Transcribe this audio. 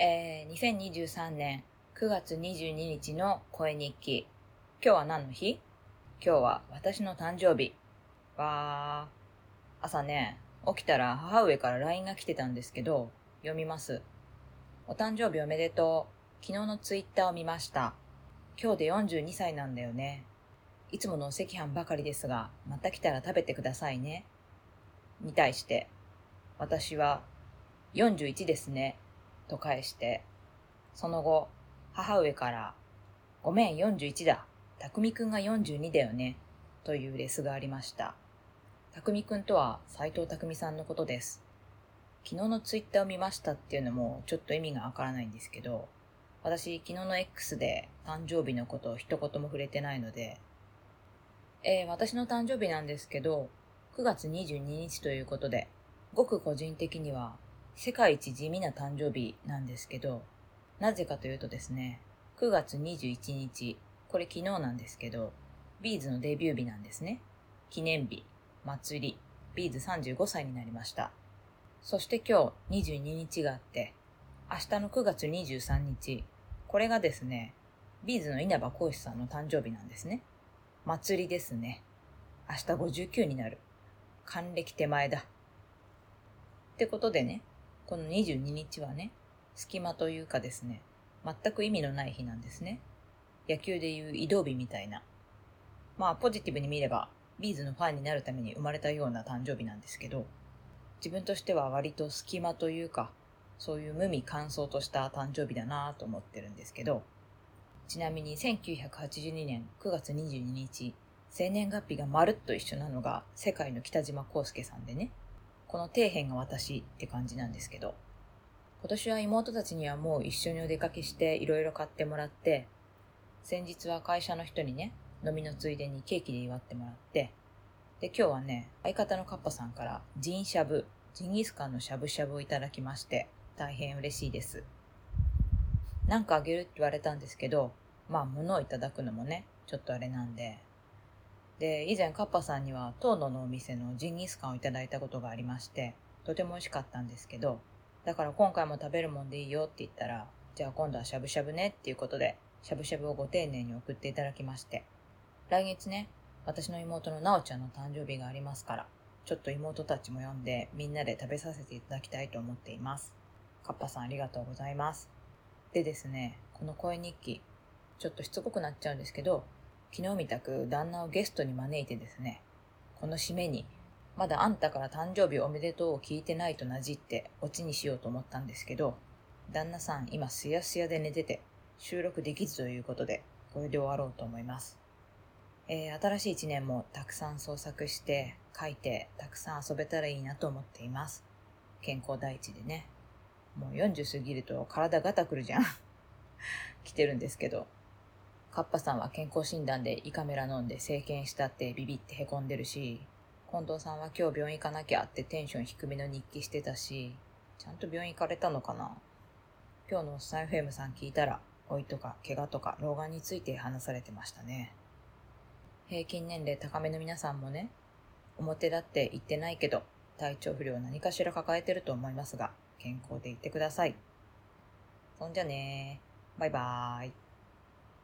えー、2023年9月22日の声日記。今日は何の日？今日は私の誕生日。わー。朝ね、起きたら母上から LINE が来てたんですけど、読みます。お誕生日おめでとう。昨日のツイッターを見ました。今日で42歳なんだよね。いつものお赤飯ばかりですが、また来たら食べてくださいね。に対して、私は41ですね。と返して、その後、母上から、ごめん、41だ。匠くんが42だよね。というレスがありました。匠くんとは斎藤匠さんのことです。昨日のツイッターを見ましたっていうのもちょっと意味がわからないんですけど、私昨日の X で誕生日のことを一言も触れてないので、えー、私の誕生日なんですけど、9月22日ということで、ごく個人的には世界一地味な誕生日なんですけど、なぜかというとですね、9月21日、これ昨日なんですけど、 B'z のデビュー日なんですね。記念日、祭り、 B'z 35歳になりました。そして今日22日があって、明日の9月23日、これがですね、 B'z の稲葉浩志さんの誕生日なんですね。祭りですね。明日59になる。還暦手前だ。ってことでね、この22日はね、隙間というかですね、全く意味のない日なんですね。野球でいう移動日みたいな。まあ、ポジティブに見れば、 B'z のファンになるために生まれたような誕生日なんですけど、自分としては割と隙間というか、そういう無味乾燥とした誕生日だなぁと思ってるんですけど、ちなみに1982年9月22日、生年月日がまるっと一緒なのが世界の北島康介さんでね、この底辺が私って感じなんですけど、今年は妹たちにはもう一緒にお出かけしていろいろ買ってもらって、先日は会社の人にね、飲みのついでにケーキで祝ってもらって、で、今日はね、相方のカッパさんからジンしゃぶ、ジンギスカンのしゃぶしゃぶをいただきまして、大変嬉しいです。なんかあげるって言われたんですけど、まあ物をいただくのもね、ちょっとあれなんで、で、以前カッパさんには遠野のお店のジンギスカンをいただいたことがありまして、とても美味しかったんですけど、だから今回も食べるもんでいいよって言ったら、じゃあ今度はしゃぶしゃぶねっていうことで、しゃぶしゃぶをご丁寧に送っていただきまして、来月ね、私の妹のなおちゃんの誕生日がありますから、ちょっと妹たちも呼んでみんなで食べさせていただきたいと思っています。カッパさんありがとうございます。でですね、この声日記、ちょっとしつこくなっちゃうんですけど、昨日みたく旦那をゲストに招いてですね、この締めに、まだあんたから誕生日おめでとうを聞いてないとなじってオチにしようと思ったんですけど、旦那さん今すやすやで寝てて収録できずということで、これで終わろうと思います。えー、新しい一年もたくさん創作して、書いて、たくさん遊べたらいいなと思っています。健康第一でね。もう40過ぎると体ガタくるじゃん。来てるんですけど、カッパさんは健康診断で胃カメラ飲んで生検したってビビって凹んでるし、近藤さんは今日病院行かなきゃってテンション低めの日記してたし、ちゃんと病院行かれたのかな？今日のおっさん FM さん聞いたら、老いとか怪我とか老眼について話されてましたね。平均年齢高めの皆さんもね、表だって言ってないけど、体調不良何かしら抱えてると思いますが、健康でいってください。そんじゃねー。バイバーイ。